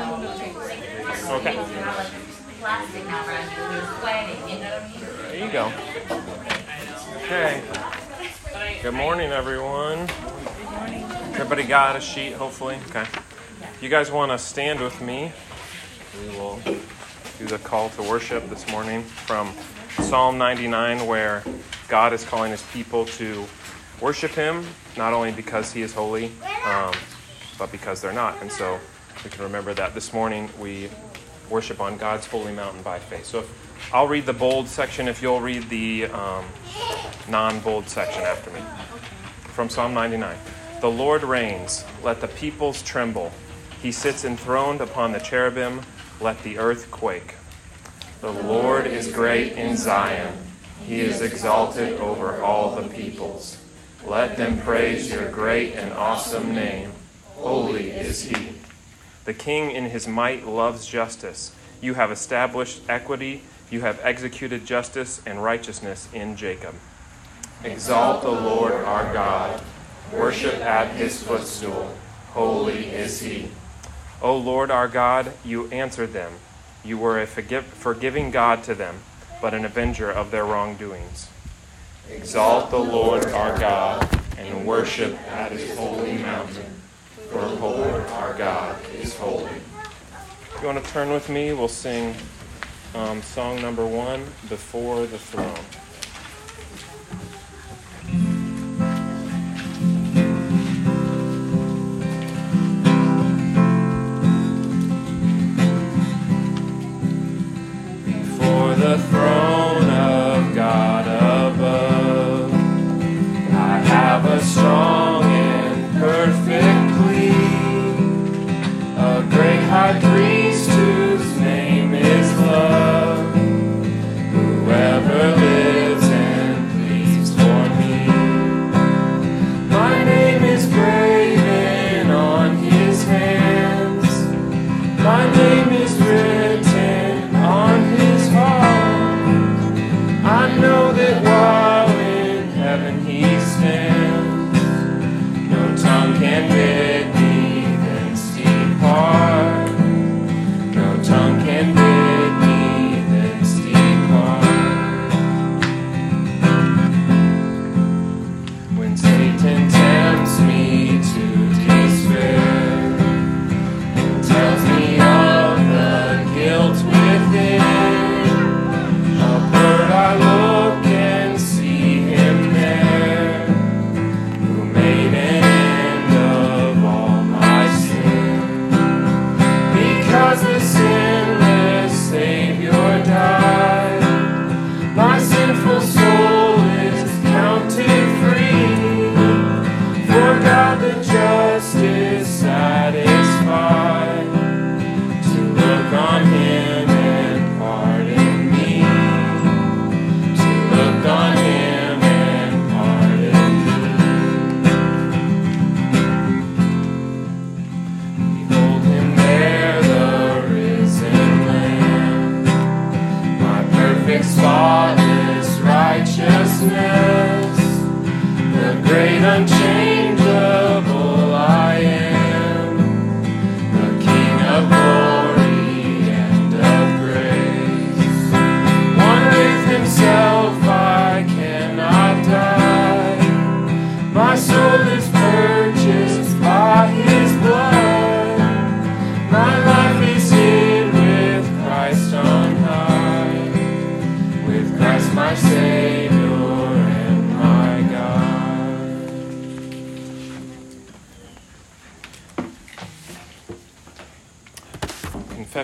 Okay. Plastic around you, you're sweating, you know what I mean? There you go. Okay. Good morning, everyone. Good morning. Everybody got a sheet, hopefully? Okay. If you guys want to stand with me, we will do the call to worship this morning from Psalm 99, where God is calling his people to worship him, not only because he is holy, um, but because they're not. And so we can remember that this morning we worship on God's holy mountain by faith. So if, I'll read the bold section if you'll read the um, non bold section after me. From Psalm 99. The Lord reigns, let the peoples tremble. He sits enthroned upon the cherubim, let the earth quake. The Lord is great in Zion, he is exalted over all the peoples. Let them praise your great and awesome name. Holy is he. The king in his might loves justice. You have established equity. You have executed justice and righteousness in Jacob. Exalt the Lord our God. Worship at his footstool. Holy is he. O Lord our God, you answered them. You were a forgive, forgiving God to them, but an avenger of their wrongdoings. Exalt the Lord our God and worship at his holy mountain. For the Lord our God is holy. If you want to turn with me, we'll sing um, song number one, Before the Throne.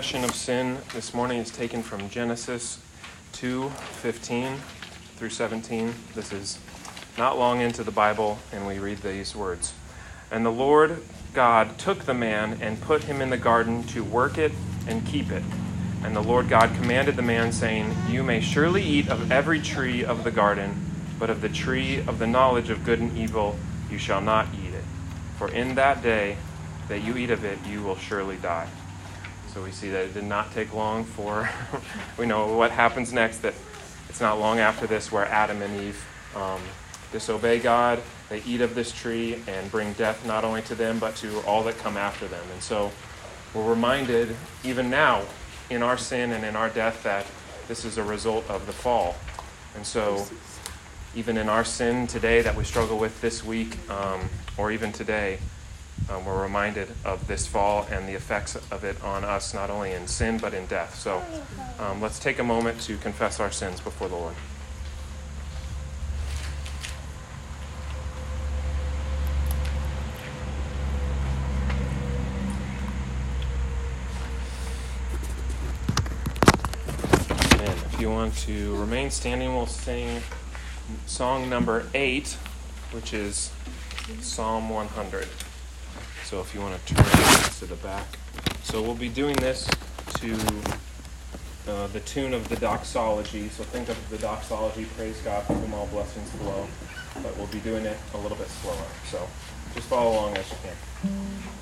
Confession of sin this morning is taken from Genesis 2 15 through 17. This is not long into the Bible, and we read these words. And the Lord God took the man and put him in the garden to work it and keep it. And the Lord God commanded the man, saying, You may surely eat of every tree of the garden, but of the tree of the knowledge of good and evil you shall not eat it. For in that day that you eat of it, you will surely die. So we see that it did not take long for, we know what happens next, that it's not long after this where Adam and Eve um, disobey God. They eat of this tree and bring death not only to them, but to all that come after them. And so we're reminded even now in our sin and in our death that this is a result of the fall. And so, even in our sin today that we struggle with this week, um, or even today, um, we're reminded of this fall and the effects of it on us, not only in sin, but in death. So um, let's take a moment to confess our sins before the Lord. And if you want to remain standing, we'll sing song number eight, which is Psalm 100. So if you want to turn to the back. So we'll be doing this to uh, the tune of the doxology. So think of the doxology, praise God from whom all blessings flow. But we'll be doing it a little bit slower. So just follow along as you can.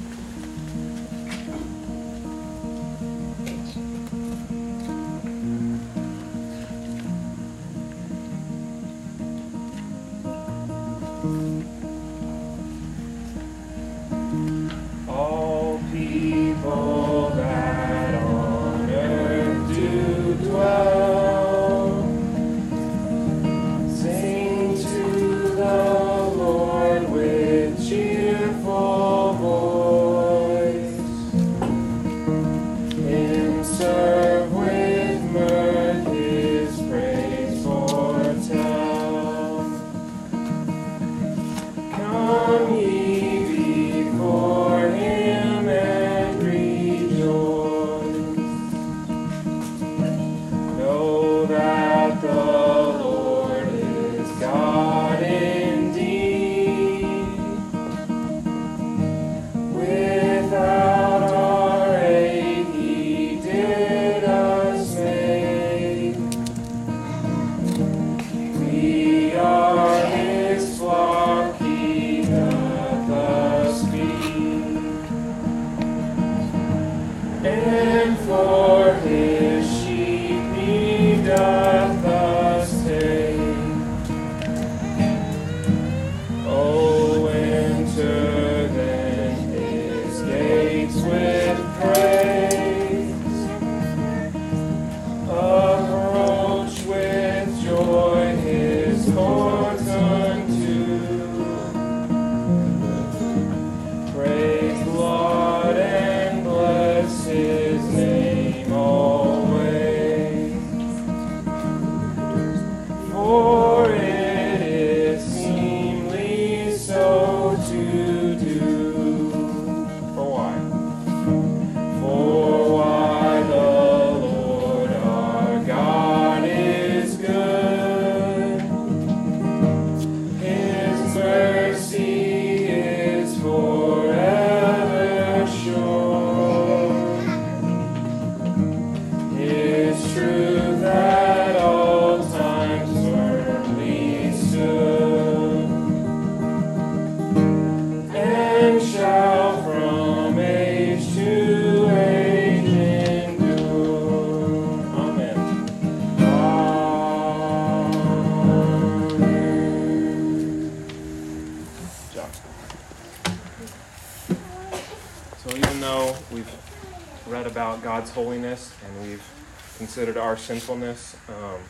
Our sinfulness, um,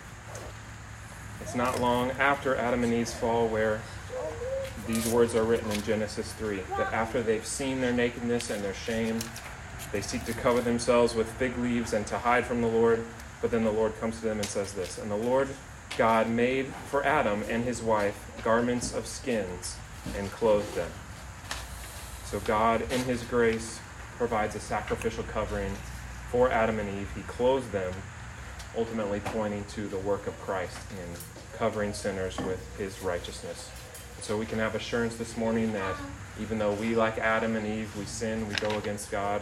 it's not long after Adam and Eve's fall where these words are written in Genesis 3 that after they've seen their nakedness and their shame, they seek to cover themselves with fig leaves and to hide from the Lord. But then the Lord comes to them and says this And the Lord God made for Adam and his wife garments of skins and clothed them. So God, in his grace, provides a sacrificial covering for Adam and Eve. He clothes them, ultimately pointing to the work of Christ in covering sinners with his righteousness. So we can have assurance this morning that even though we, like Adam and Eve, we sin, we go against God,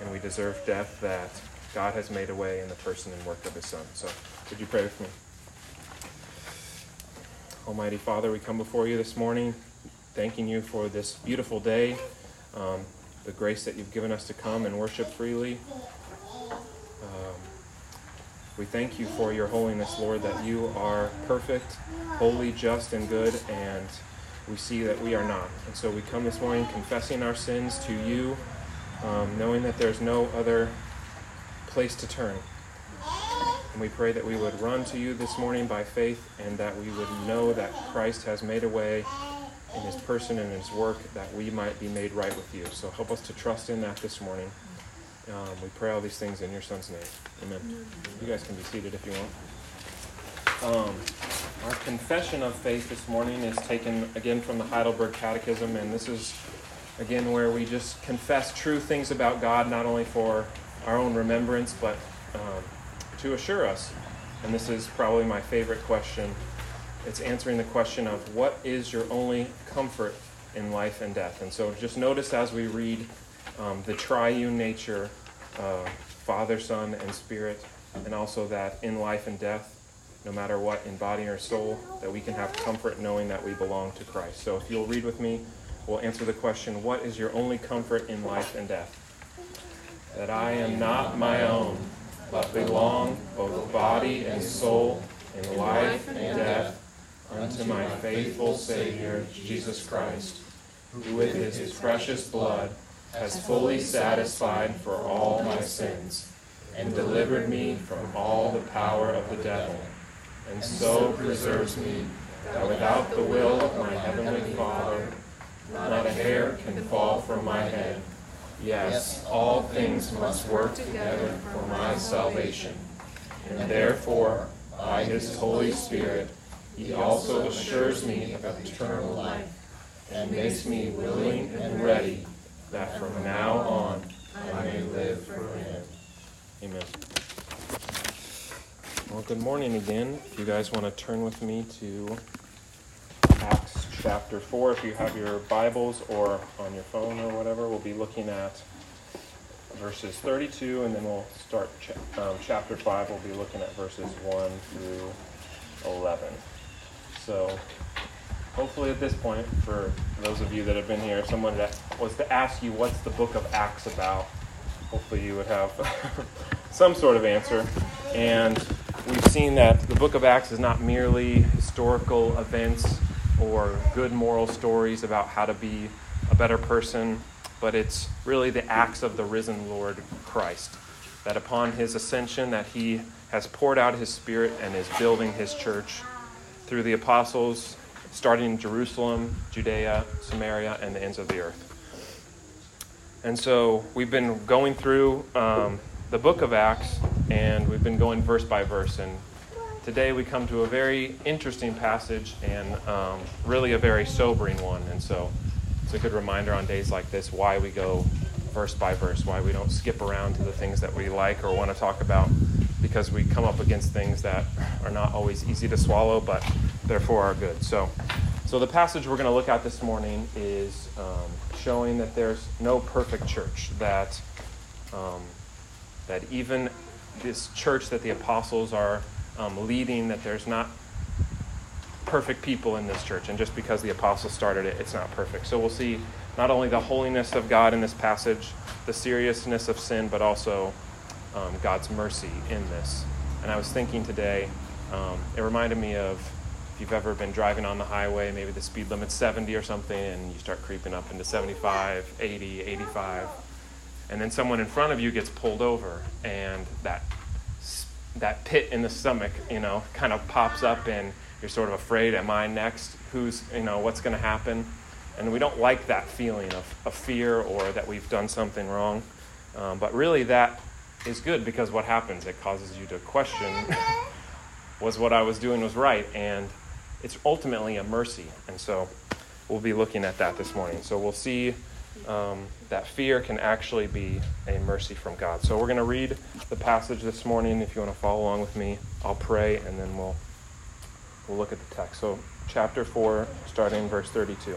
and we deserve death, that God has made a way in the person and work of his Son. So would you pray with me? Almighty Father, we come before you this morning, thanking you for this beautiful day, um, the grace that you've given us to come and worship freely. Um, we thank you for your holiness, Lord, that you are perfect, holy, just, and good, and we see that we are not. And so we come this morning confessing our sins to you, um, knowing that there's no other place to turn. And we pray that we would run to you this morning by faith and that we would know that Christ has made a way in his person and his work that we might be made right with you. So help us to trust in that this morning. Um, we pray all these things in your son's name. Amen. You guys can be seated if you want. Um, our confession of faith this morning is taken again from the Heidelberg Catechism, and this is again where we just confess true things about God, not only for our own remembrance, but um, to assure us. And this is probably my favorite question. It's answering the question of what is your only comfort in life and death. And so just notice as we read um, the triune nature, uh, Father, Son, and Spirit, and also that in life and death, no matter what, in body or soul, that we can have comfort knowing that we belong to Christ. So if you'll read with me, we'll answer the question what is your only comfort in life and death? That I am not my own, but belong both body and soul in life and death unto my faithful Savior, Jesus Christ, who with his precious blood has fully satisfied for all my sins and delivered me from all the power of the devil and so preserves me that without the will of my heavenly Father, not a hair can fall from my head. Yes, all things must work together for my salvation. And therefore, by his Holy Spirit, he also assures me of eternal life and makes me willing and ready that from now on I may live for him. Amen. Well, good morning again. If you guys want to turn with me to Acts chapter 4, if you have your Bibles or on your phone or whatever, we'll be looking at verses 32 and then we'll start ch- um, chapter 5. We'll be looking at verses 1 through 11. So, hopefully, at this point, for those of you that have been here, if someone was to ask you what's the book of Acts about, hopefully you would have some sort of answer. And we've seen that the book of Acts is not merely historical events or good moral stories about how to be a better person, but it's really the acts of the risen Lord Christ. That upon his ascension that he has poured out his spirit and is building his church through the apostles starting in Jerusalem, Judea, Samaria, and the ends of the earth. And so we've been going through um, the book of Acts, and we've been going verse by verse. And today we come to a very interesting passage and um, really a very sobering one. And so it's a good reminder on days like this why we go verse by verse, why we don't skip around to the things that we like or want to talk about, because we come up against things that are not always easy to swallow, but therefore are good. So, so the passage we're going to look at this morning is um, showing that there's no perfect church, that um, that even this church that the apostles are um, leading, that there's not perfect people in this church. And just because the apostles started it, it's not perfect. So we'll see not only the holiness of God in this passage, the seriousness of sin, but also um, God's mercy in this. And I was thinking today, um, it reminded me of if you've ever been driving on the highway, maybe the speed limit's 70 or something, and you start creeping up into 75, 80, 85 and then someone in front of you gets pulled over and that that pit in the stomach you know kind of pops up and you're sort of afraid am i next who's you know what's going to happen and we don't like that feeling of, of fear or that we've done something wrong um, but really that is good because what happens it causes you to question was what i was doing was right and it's ultimately a mercy and so we'll be looking at that this morning so we'll see um, that fear can actually be a mercy from God. So we're going to read the passage this morning. If you want to follow along with me, I'll pray and then we'll we'll look at the text. So chapter 4 starting verse 32.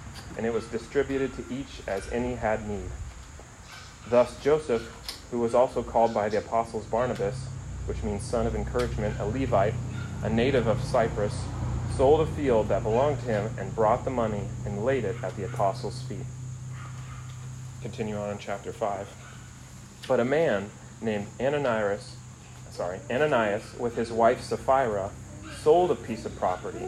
and it was distributed to each as any had need. Thus, Joseph, who was also called by the apostles Barnabas, which means son of encouragement, a Levite, a native of Cyprus, sold a field that belonged to him and brought the money and laid it at the apostles' feet. Continue on in chapter 5. But a man named Ananias, sorry, Ananias with his wife Sapphira sold a piece of property,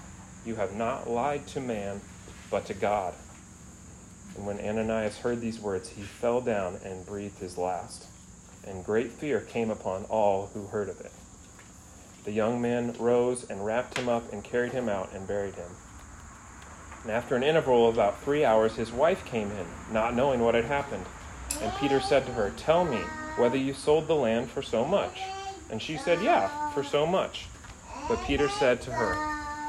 You have not lied to man, but to God. And when Ananias heard these words, he fell down and breathed his last. And great fear came upon all who heard of it. The young men rose and wrapped him up and carried him out and buried him. And after an interval of about three hours, his wife came in, not knowing what had happened. And Peter said to her, Tell me whether you sold the land for so much. And she said, Yeah, for so much. But Peter said to her,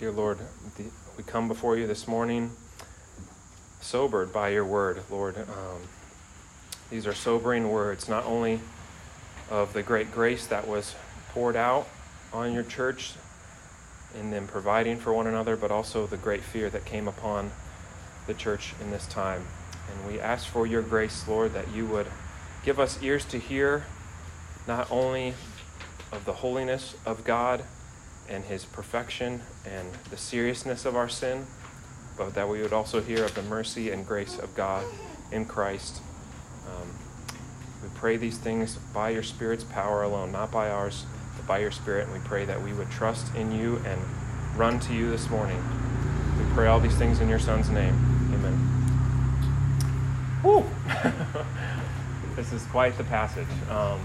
Dear Lord, we come before you this morning sobered by your word, Lord. Um, these are sobering words, not only of the great grace that was poured out on your church in them providing for one another, but also the great fear that came upon the church in this time. And we ask for your grace, Lord, that you would give us ears to hear not only of the holiness of God and his perfection and the seriousness of our sin, but that we would also hear of the mercy and grace of God in Christ. Um, we pray these things by your Spirit's power alone, not by ours, but by your Spirit. And we pray that we would trust in you and run to you this morning. We pray all these things in your Son's name. Amen. Woo! this is quite the passage. Um,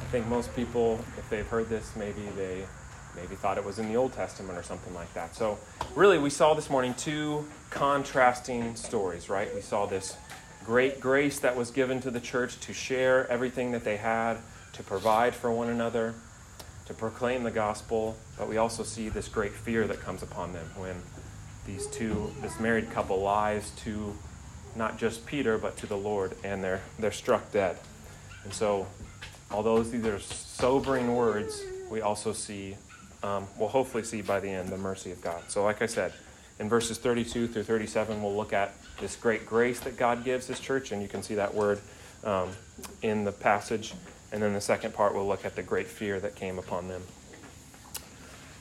I think most people, if they've heard this, maybe they maybe thought it was in the Old Testament or something like that. So, really, we saw this morning two contrasting stories, right? We saw this great grace that was given to the church to share everything that they had, to provide for one another, to proclaim the gospel. But we also see this great fear that comes upon them when these two, this married couple, lies to not just Peter, but to the Lord, and they're, they're struck dead. And so, although these are sobering words, we also see, um, we'll hopefully see by the end, the mercy of God. So, like I said, in verses 32 through 37, we'll look at this great grace that God gives His church, and you can see that word um, in the passage. And then the second part, we'll look at the great fear that came upon them.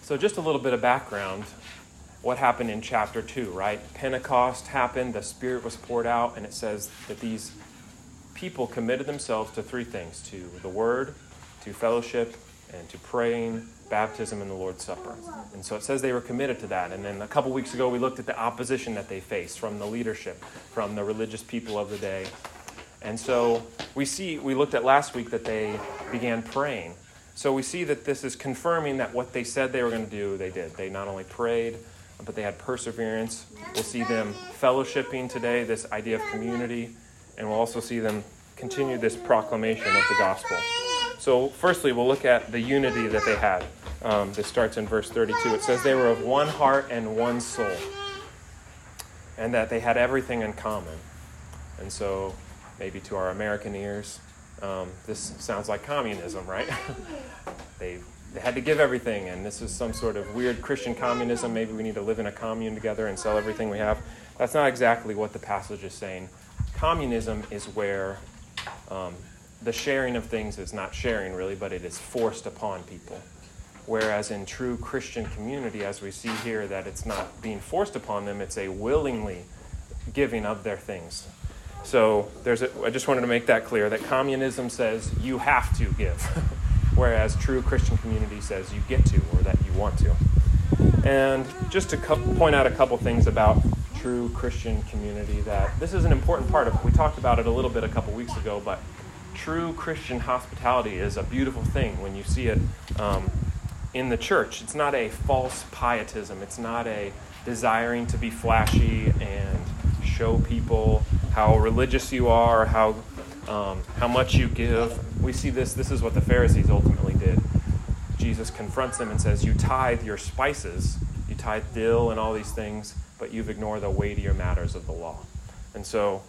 So, just a little bit of background what happened in chapter 2, right? Pentecost happened, the Spirit was poured out, and it says that these people committed themselves to three things to the Word, to fellowship, and to praying, baptism, and the Lord's Supper. And so it says they were committed to that. And then a couple weeks ago, we looked at the opposition that they faced from the leadership, from the religious people of the day. And so we see, we looked at last week that they began praying. So we see that this is confirming that what they said they were going to do, they did. They not only prayed, but they had perseverance. We'll see them fellowshipping today, this idea of community, and we'll also see them continue this proclamation of the gospel. So, firstly, we'll look at the unity that they had. Um, this starts in verse 32. It says they were of one heart and one soul, and that they had everything in common. And so, maybe to our American ears, um, this sounds like communism, right? they they had to give everything, and this is some sort of weird Christian communism. Maybe we need to live in a commune together and sell everything we have. That's not exactly what the passage is saying. Communism is where um, the sharing of things is not sharing really, but it is forced upon people. Whereas in true Christian community, as we see here, that it's not being forced upon them, it's a willingly giving of their things. So there's a, I just wanted to make that clear that communism says you have to give, whereas true Christian community says you get to or that you want to. And just to co- point out a couple things about true Christian community that this is an important part of. We talked about it a little bit a couple weeks ago, but true Christian hospitality is a beautiful thing when you see it um, in the church. It's not a false pietism. It's not a desiring to be flashy and show people how religious you are, how um, how much you give. We see this. This is what the Pharisees ultimately did. Jesus confronts them and says, "You tithe your spices, you tithe dill and all these things, but you've ignored the weightier matters of the law." And so,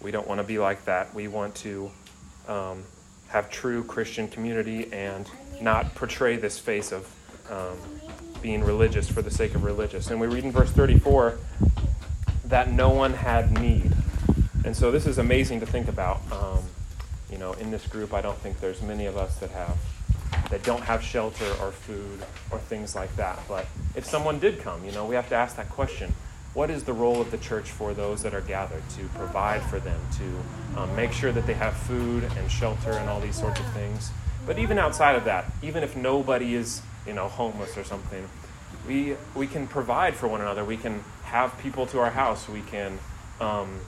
we don't want to be like that. We want to um, have true Christian community and not portray this face of um, being religious for the sake of religious. And we read in verse 34 that no one had need. And so this is amazing to think about. Um, you know, in this group, I don't think there's many of us that have that don't have shelter or food or things like that. But if someone did come, you know, we have to ask that question. What is the role of the church for those that are gathered to provide for them, to um, make sure that they have food and shelter and all these sorts of things? But even outside of that, even if nobody is, you know, homeless or something, we we can provide for one another. We can have people to our house. We can um,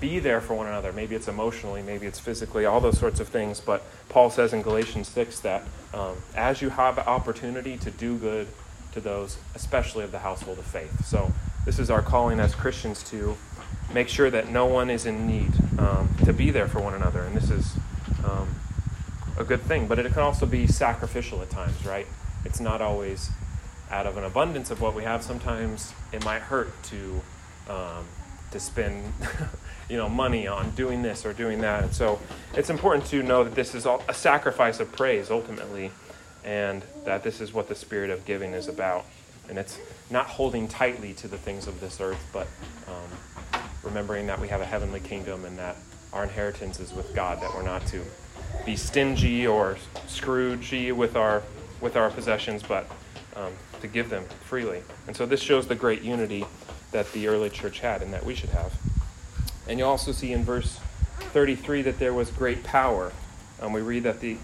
be there for one another. Maybe it's emotionally, maybe it's physically, all those sorts of things. But Paul says in Galatians 6 that um, as you have opportunity to do good to those, especially of the household of faith. So this is our calling as Christians to make sure that no one is in need, um, to be there for one another. And this is um, a good thing. But it can also be sacrificial at times, right? It's not always out of an abundance of what we have. Sometimes it might hurt to um, to spend you know money on doing this or doing that and so it's important to know that this is a sacrifice of praise ultimately and that this is what the spirit of giving is about and it's not holding tightly to the things of this earth but um, remembering that we have a heavenly kingdom and that our inheritance is with god that we're not to be stingy or scroogey with our with our possessions but um, to give them freely and so this shows the great unity that the early church had and that we should have and you also see in verse 33 that there was great power. Um, we read that the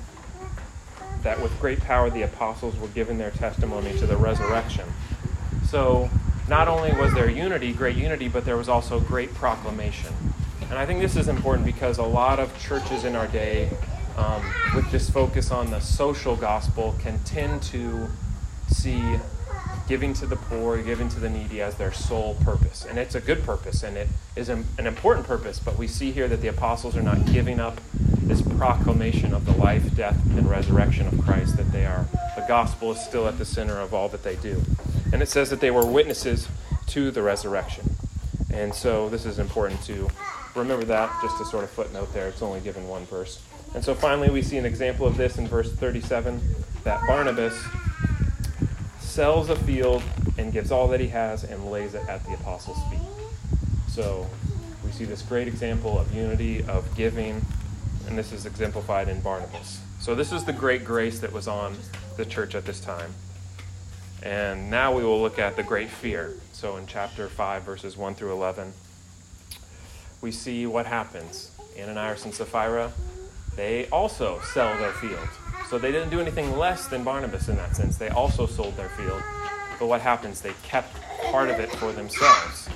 that with great power the apostles were given their testimony to the resurrection. So not only was there unity, great unity, but there was also great proclamation. And I think this is important because a lot of churches in our day, um, with this focus on the social gospel, can tend to see giving to the poor, giving to the needy as their sole purpose. And it's a good purpose and it is an important purpose, but we see here that the apostles are not giving up this proclamation of the life, death, and resurrection of Christ, that they are, the gospel is still at the center of all that they do. And it says that they were witnesses to the resurrection. And so this is important to remember that, just a sort of footnote there. It's only given one verse. And so finally, we see an example of this in verse 37 that Barnabas sells a field and gives all that he has and lays it at the apostles' feet. So we see this great example of unity, of giving, and this is exemplified in Barnabas. So this is the great grace that was on the church at this time. And now we will look at the great fear. So in chapter 5, verses 1 through 11, we see what happens. Ananias and Sapphira, they also sell their field. So they didn't do anything less than Barnabas in that sense. They also sold their field. But what happens? They kept part of it for themselves.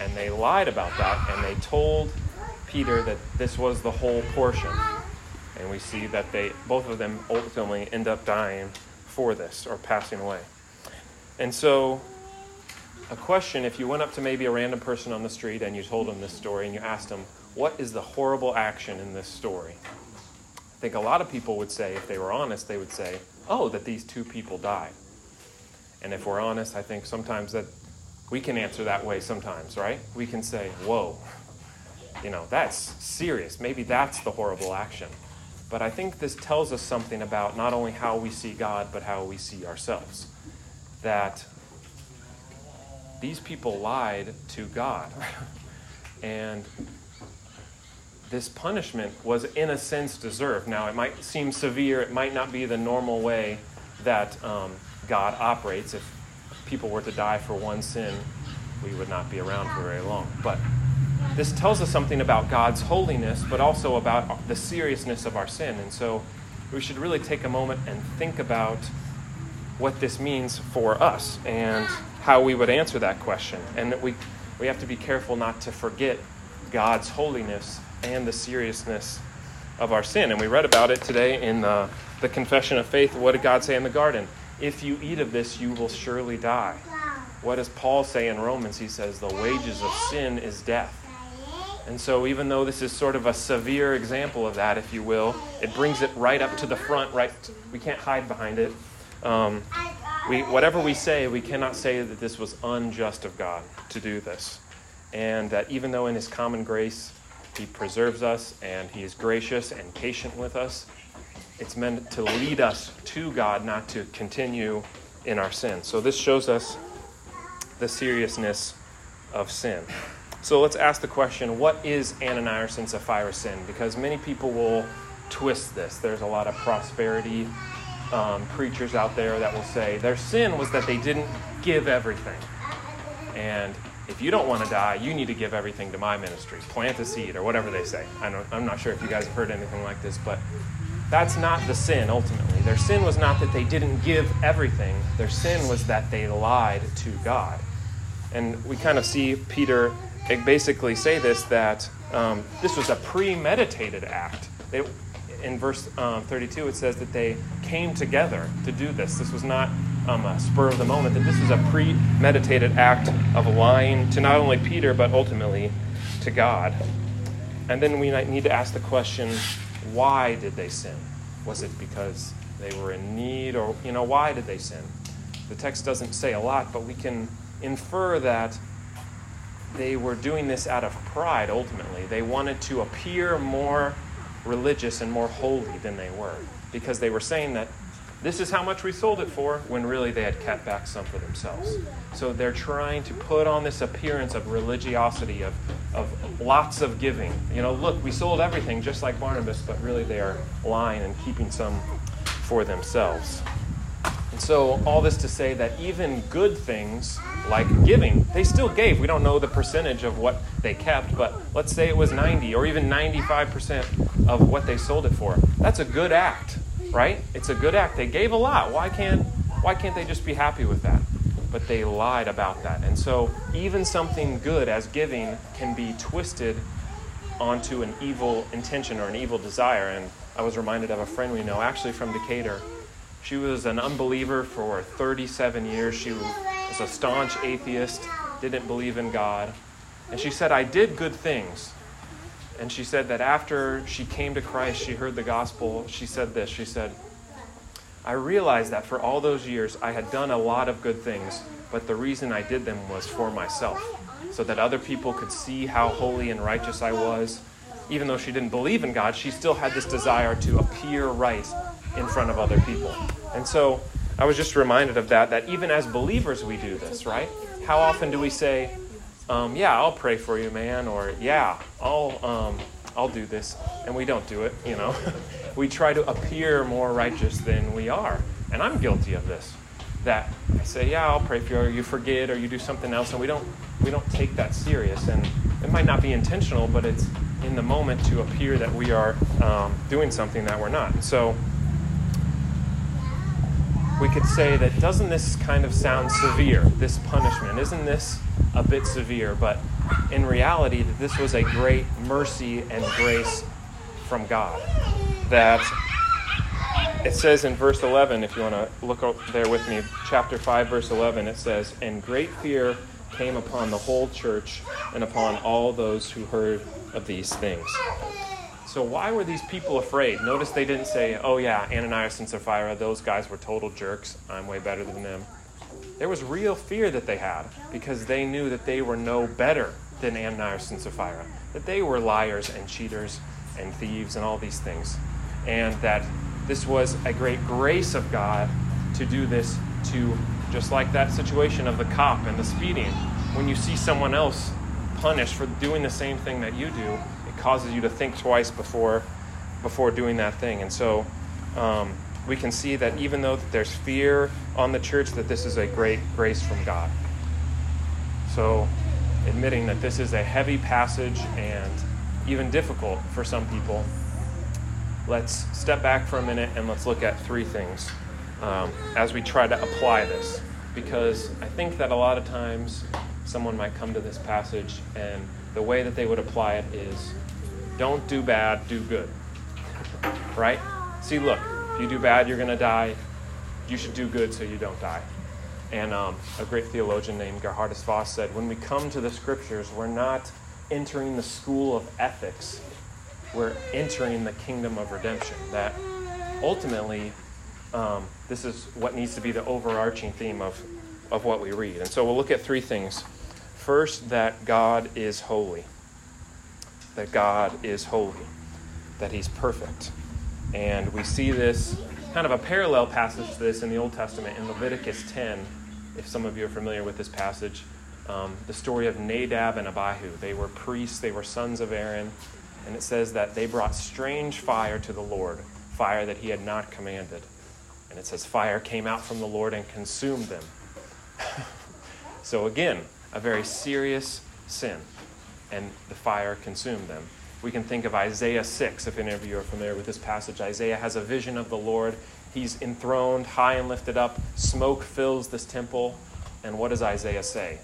And they lied about that, and they told Peter that this was the whole portion. And we see that they both of them ultimately end up dying for this or passing away. And so a question if you went up to maybe a random person on the street and you told them this story and you asked them, What is the horrible action in this story? I think a lot of people would say, if they were honest, they would say, oh, that these two people died. And if we're honest, I think sometimes that we can answer that way sometimes, right? We can say, whoa, you know, that's serious. Maybe that's the horrible action. But I think this tells us something about not only how we see God, but how we see ourselves. That these people lied to God. and this punishment was, in a sense, deserved. Now, it might seem severe, it might not be the normal way that um, God operates. If people were to die for one sin, we would not be around for very long. But this tells us something about God's holiness, but also about the seriousness of our sin. And so we should really take a moment and think about what this means for us and how we would answer that question. And we, we have to be careful not to forget God's holiness and the seriousness of our sin. And we read about it today in the, the Confession of Faith. What did God say in the garden? If you eat of this, you will surely die. What does Paul say in Romans? He says, The wages of sin is death. And so, even though this is sort of a severe example of that, if you will, it brings it right up to the front, right? We can't hide behind it. Um, we, whatever we say, we cannot say that this was unjust of God to do this. And that even though in His common grace, He preserves us and He is gracious and patient with us, it's meant to lead us to God, not to continue in our sin. So, this shows us the seriousness of sin. So let's ask the question what is Ananias and Sapphira sin? Because many people will twist this. There's a lot of prosperity um, preachers out there that will say their sin was that they didn't give everything. And if you don't want to die, you need to give everything to my ministry. Plant a seed or whatever they say. I am not sure if you guys have heard anything like this, but that's not the sin ultimately. Their sin was not that they didn't give everything, their sin was that they lied to God. And we kind of see Peter basically say this that um, this was a premeditated act. They, in verse um, 32, it says that they came together to do this. This was not um, a spur of the moment, that this was a premeditated act of lying to not only Peter, but ultimately to God. And then we need to ask the question why did they sin? Was it because they were in need, or, you know, why did they sin? The text doesn't say a lot, but we can infer that they were doing this out of pride ultimately. They wanted to appear more religious and more holy than they were because they were saying that this is how much we sold it for when really they had kept back some for themselves. So they're trying to put on this appearance of religiosity, of, of lots of giving. You know, look, we sold everything just like Barnabas, but really they are lying and keeping some for themselves. And so, all this to say that even good things like giving, they still gave. We don't know the percentage of what they kept, but let's say it was 90 or even 95% of what they sold it for. That's a good act, right? It's a good act. They gave a lot. Why can't why can't they just be happy with that? But they lied about that. And so, even something good as giving can be twisted onto an evil intention or an evil desire. And I was reminded of a friend we know, actually from Decatur she was an unbeliever for 37 years. She was a staunch atheist, didn't believe in God. And she said, I did good things. And she said that after she came to Christ, she heard the gospel. She said this She said, I realized that for all those years I had done a lot of good things, but the reason I did them was for myself, so that other people could see how holy and righteous I was. Even though she didn't believe in God, she still had this desire to appear right in front of other people. And so I was just reminded of that, that even as believers, we do this, right? How often do we say, um, yeah, I'll pray for you, man, or yeah, I'll, um, I'll do this, and we don't do it, you know? we try to appear more righteous than we are. And I'm guilty of this. That I say, yeah, I'll pray for you, or you forget, or you do something else, and we don't, we don't take that serious. And it might not be intentional, but it's in the moment to appear that we are um, doing something that we're not. So, we could say that doesn't this kind of sound severe, this punishment? Isn't this a bit severe? But in reality, that this was a great mercy and grace from God. That it says in verse 11, if you want to look there with me, chapter 5, verse 11, it says, And great fear came upon the whole church and upon all those who heard of these things. So why were these people afraid? Notice they didn't say, oh yeah, Ananias and Sapphira, those guys were total jerks. I'm way better than them. There was real fear that they had because they knew that they were no better than Ananias and Sapphira, that they were liars and cheaters and thieves and all these things. And that this was a great grace of God to do this to, just like that situation of the cop and the speeding. When you see someone else punished for doing the same thing that you do, causes you to think twice before before doing that thing. And so um, we can see that even though that there's fear on the church, that this is a great grace from God. So admitting that this is a heavy passage and even difficult for some people, let's step back for a minute and let's look at three things um, as we try to apply this. Because I think that a lot of times someone might come to this passage and the way that they would apply it is don't do bad, do good. right? See, look, if you do bad, you're going to die. You should do good so you don't die. And um, a great theologian named Geerhardus Vos said, when we come to the scriptures, we're not entering the school of ethics, we're entering the kingdom of redemption. That ultimately, um, this is what needs to be the overarching theme of, of what we read. And so we'll look at three things. First, that God is holy. That God is holy. That He's perfect. And we see this kind of a parallel passage to this in the Old Testament in Leviticus 10. If some of you are familiar with this passage, um, the story of Nadab and Abihu. They were priests, they were sons of Aaron, and it says that they brought strange fire to the Lord, fire that he had not commanded. And it says, Fire came out from the Lord and consumed them. so, again, a very serious sin, and the fire consumed them. We can think of Isaiah 6, if any of you are familiar with this passage. Isaiah has a vision of the Lord. He's enthroned, high and lifted up. Smoke fills this temple. And what does Isaiah say?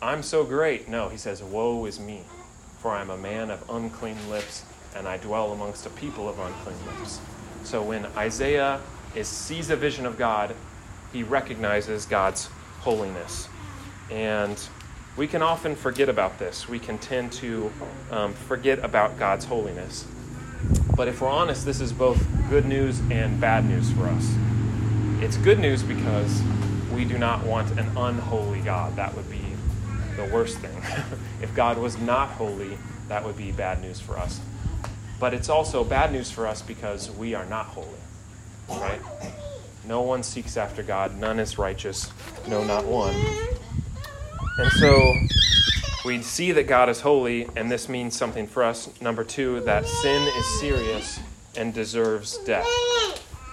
I'm so great. No, he says, Woe is me, for I am a man of unclean lips, and I dwell amongst a people of unclean lips. So when Isaiah is, sees a vision of God, he recognizes God's holiness. And we can often forget about this. We can tend to um, forget about God's holiness. But if we're honest, this is both good news and bad news for us. It's good news because we do not want an unholy God. That would be the worst thing. if God was not holy, that would be bad news for us. But it's also bad news for us because we are not holy, right? No one seeks after God, none is righteous, no, not one. And so we see that God is holy, and this means something for us. Number two, that sin is serious and deserves death.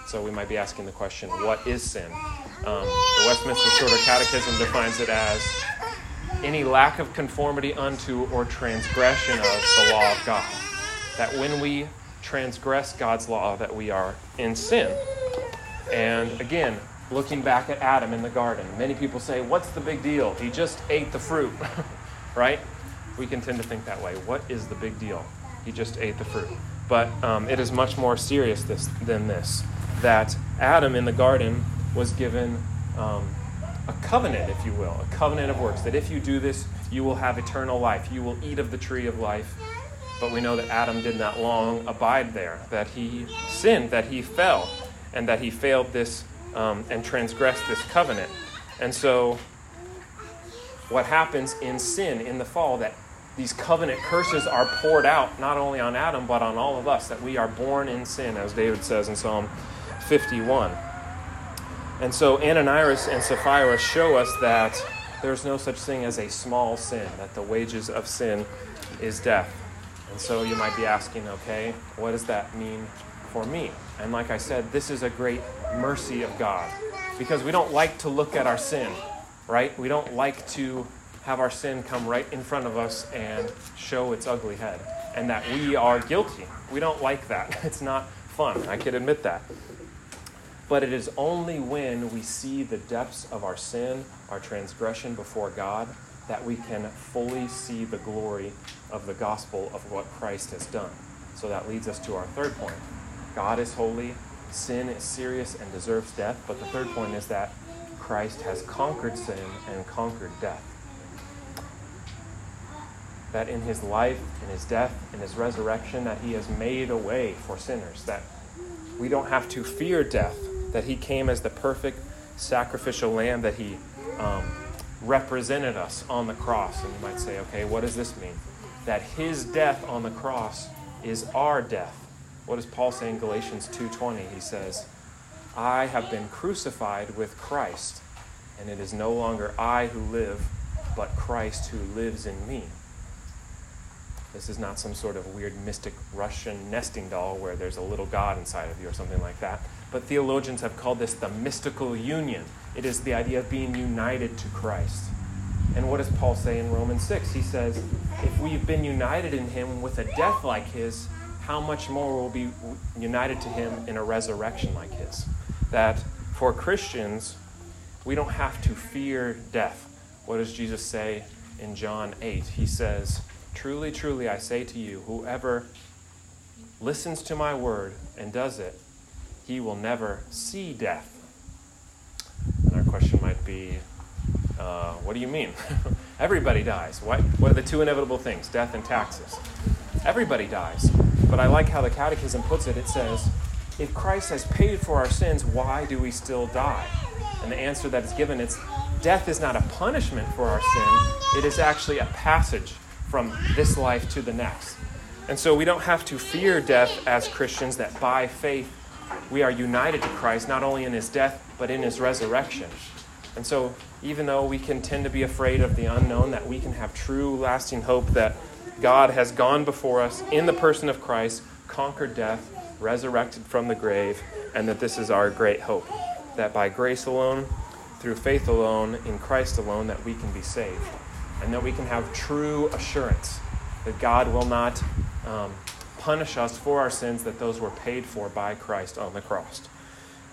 So we might be asking the question, what is sin? Um, the Westminster Shorter Catechism defines it as any lack of conformity unto or transgression of the law of God. That when we transgress God's law, that we are in sin. And again, looking back at Adam in the garden. Many people say, What's the big deal? He just ate the fruit, right? We can tend to think that way. What is the big deal? He just ate the fruit. But um, it is much more serious this, than this that Adam in the garden was given um, a covenant, if you will, a covenant of works, that if you do this, you will have eternal life. You will eat of the tree of life. But we know that Adam did not long abide there, that he sinned, that he fell, and that he failed this um, and transgress this covenant. And so, what happens in sin, in the fall, that these covenant curses are poured out not only on Adam, but on all of us, that we are born in sin, as David says in Psalm 51. And so, Ananias and Sapphira show us that there's no such thing as a small sin, that the wages of sin is death. And so, you might be asking, okay, what does that mean for me? And like I said, this is a great mercy of God because we don't like to look at our sin, right? We don't like to have our sin come right in front of us and show its ugly head and that we are guilty. We don't like that. It's not fun. I can admit that. But it is only when we see the depths of our sin, our transgression before God, that we can fully see the glory of the gospel of what Christ has done. So that leads us to our third point. God is holy, sin is serious and deserves death. But the third point is that Christ has conquered sin and conquered death. That in his life, in his death, in his resurrection, that he has made a way for sinners, that we don't have to fear death, that he came as the perfect sacrificial lamb, that he um, represented us on the cross. And you might say, okay, what does this mean? That his death on the cross is our death what does Paul say in Galatians 2:20? He says, "I have been crucified with Christ, and it is no longer I who live, but Christ who lives in me." This is not some sort of weird mystic Russian nesting doll where there's a little God inside of you or something like that. But theologians have called this the mystical union. It is the idea of being united to Christ. And what does Paul say in Romans 6? He says, if we've been united in him with a death like his, how much more will be united to him in a resurrection like his? That for Christians, we don't have to fear death. What does Jesus say in John 8? He says, Truly, truly, I say to you, whoever listens to my word and does it, he will never see death. And our question might be, uh, what do you mean? Everybody dies. What, what are the two inevitable things? Death and taxes. Everybody dies. But I like how the Catechism puts it. It says, if Christ has paid for our sins, why do we still die? And the answer that is given is death is not a punishment for our sin, it is actually a passage from this life to the next. And so we don't have to fear death as Christians, that by faith we are united to Christ, not only in his death, but in his resurrection. And so, even though we can tend to be afraid of the unknown, that we can have true, lasting hope that God has gone before us in the person of Christ, conquered death, resurrected from the grave, and that this is our great hope. That by grace alone, through faith alone, in Christ alone, that we can be saved. And that we can have true assurance that God will not um, punish us for our sins, that those were paid for by Christ on the cross.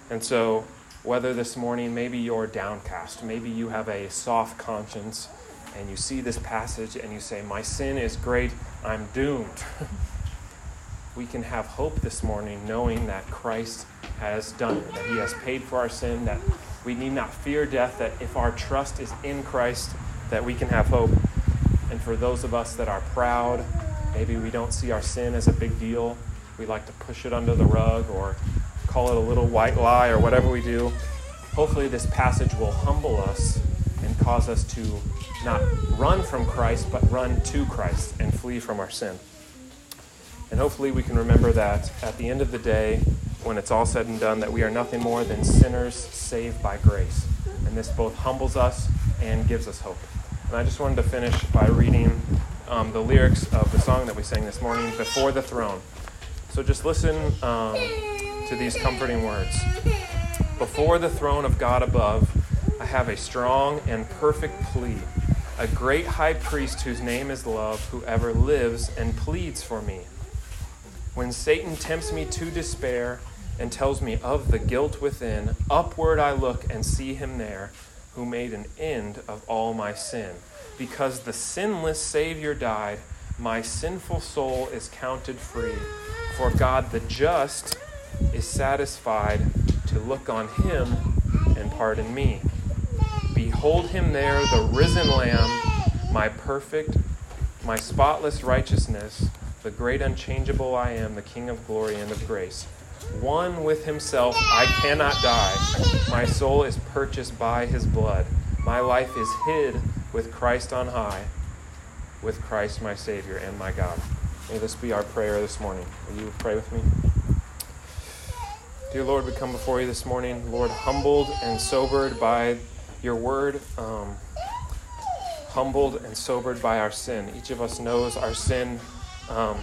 And so, whether this morning maybe you're downcast, maybe you have a soft conscience, and you see this passage and you say, My sin is great, I'm doomed. we can have hope this morning knowing that Christ has done it, that He has paid for our sin, that we need not fear death, that if our trust is in Christ, that we can have hope. And for those of us that are proud, maybe we don't see our sin as a big deal, we like to push it under the rug or call it a little white lie or whatever we do. Hopefully, this passage will humble us and cause us to not run from Christ, but run to Christ and flee from our sin. And hopefully, we can remember that at the end of the day, when it's all said and done, that we are nothing more than sinners saved by grace. And this both humbles us and gives us hope. And I just wanted to finish by reading um, the lyrics of the song that we sang this morning, Before the Throne. So just listen um, to these comforting words. Before the throne of God above, I have a strong and perfect plea, a great high priest whose name is love, who ever lives and pleads for me. When Satan tempts me to despair and tells me of the guilt within, upward I look and see him there who made an end of all my sin. Because the sinless Savior died, my sinful soul is counted free. For God the just is satisfied to look on him and pardon me. Behold him there, the risen Lamb, my perfect, my spotless righteousness, the great unchangeable I am, the King of glory and of grace. One with himself, I cannot die. My soul is purchased by his blood. My life is hid with Christ on high, with Christ my Savior and my God. May this be our prayer this morning. Will you pray with me? Dear Lord, we come before you this morning, Lord, humbled and sobered by your word, um, humbled and sobered by our sin. Each of us knows our sin um,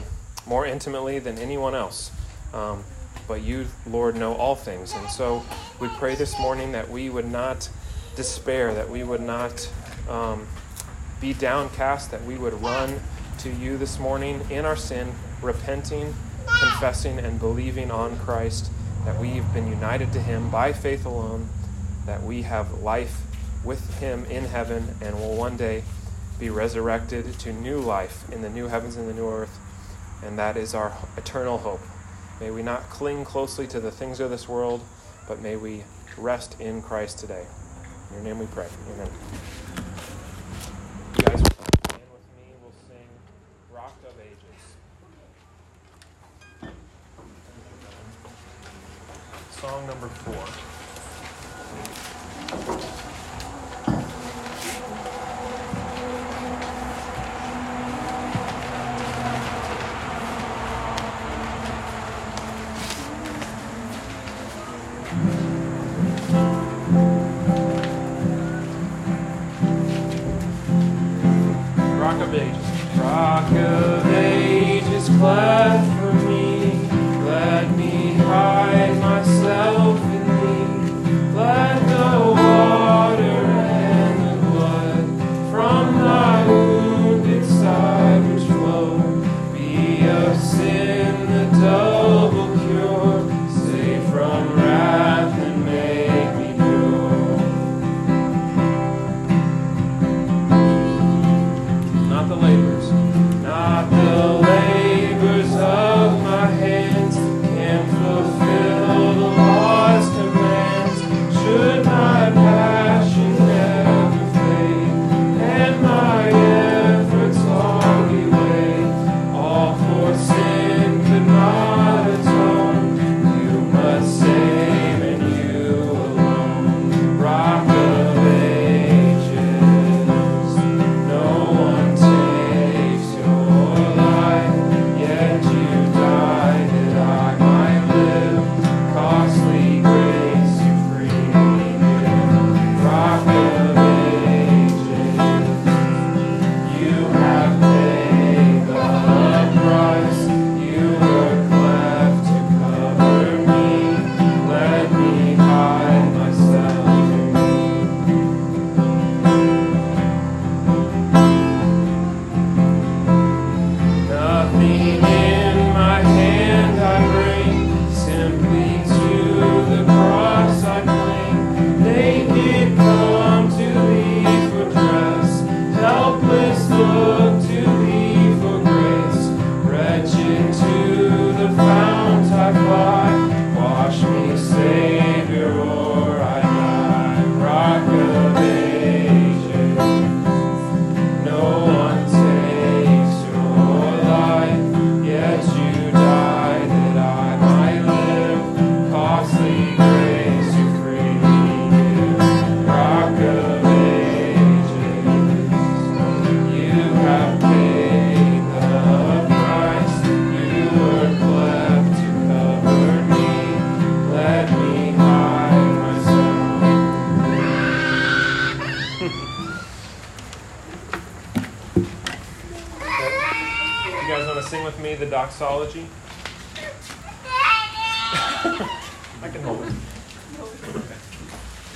more intimately than anyone else. Um, but you, Lord, know all things. And so we pray this morning that we would not despair, that we would not um, be downcast, that we would run to you this morning in our sin, repenting, confessing, and believing on Christ, that we've been united to Him by faith alone, that we have life with Him in heaven, and will one day be resurrected to new life in the new heavens and the new earth. And that is our eternal hope. May we not cling closely to the things of this world, but may we rest in Christ today. In your name we pray. Amen. You guys will stand with me. We'll sing Rock of Ages. Song number four.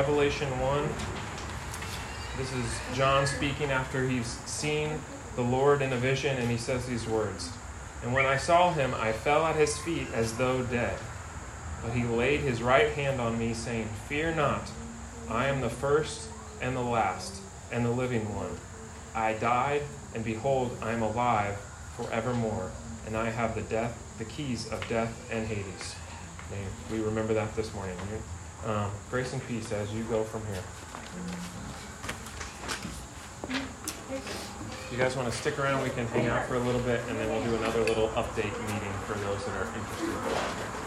Revelation 1. This is John speaking after he's seen the Lord in a vision, and he says these words And when I saw him, I fell at his feet as though dead. But he laid his right hand on me, saying, Fear not, I am the first and the last, and the living one. I died, and behold, I am alive forevermore, and I have the death, the keys of death and Hades. May we remember that this morning. Right? Um, grace and peace as you go from here. If you guys want to stick around, we can hang out for a little bit, and then we'll do another little update meeting for those that are interested.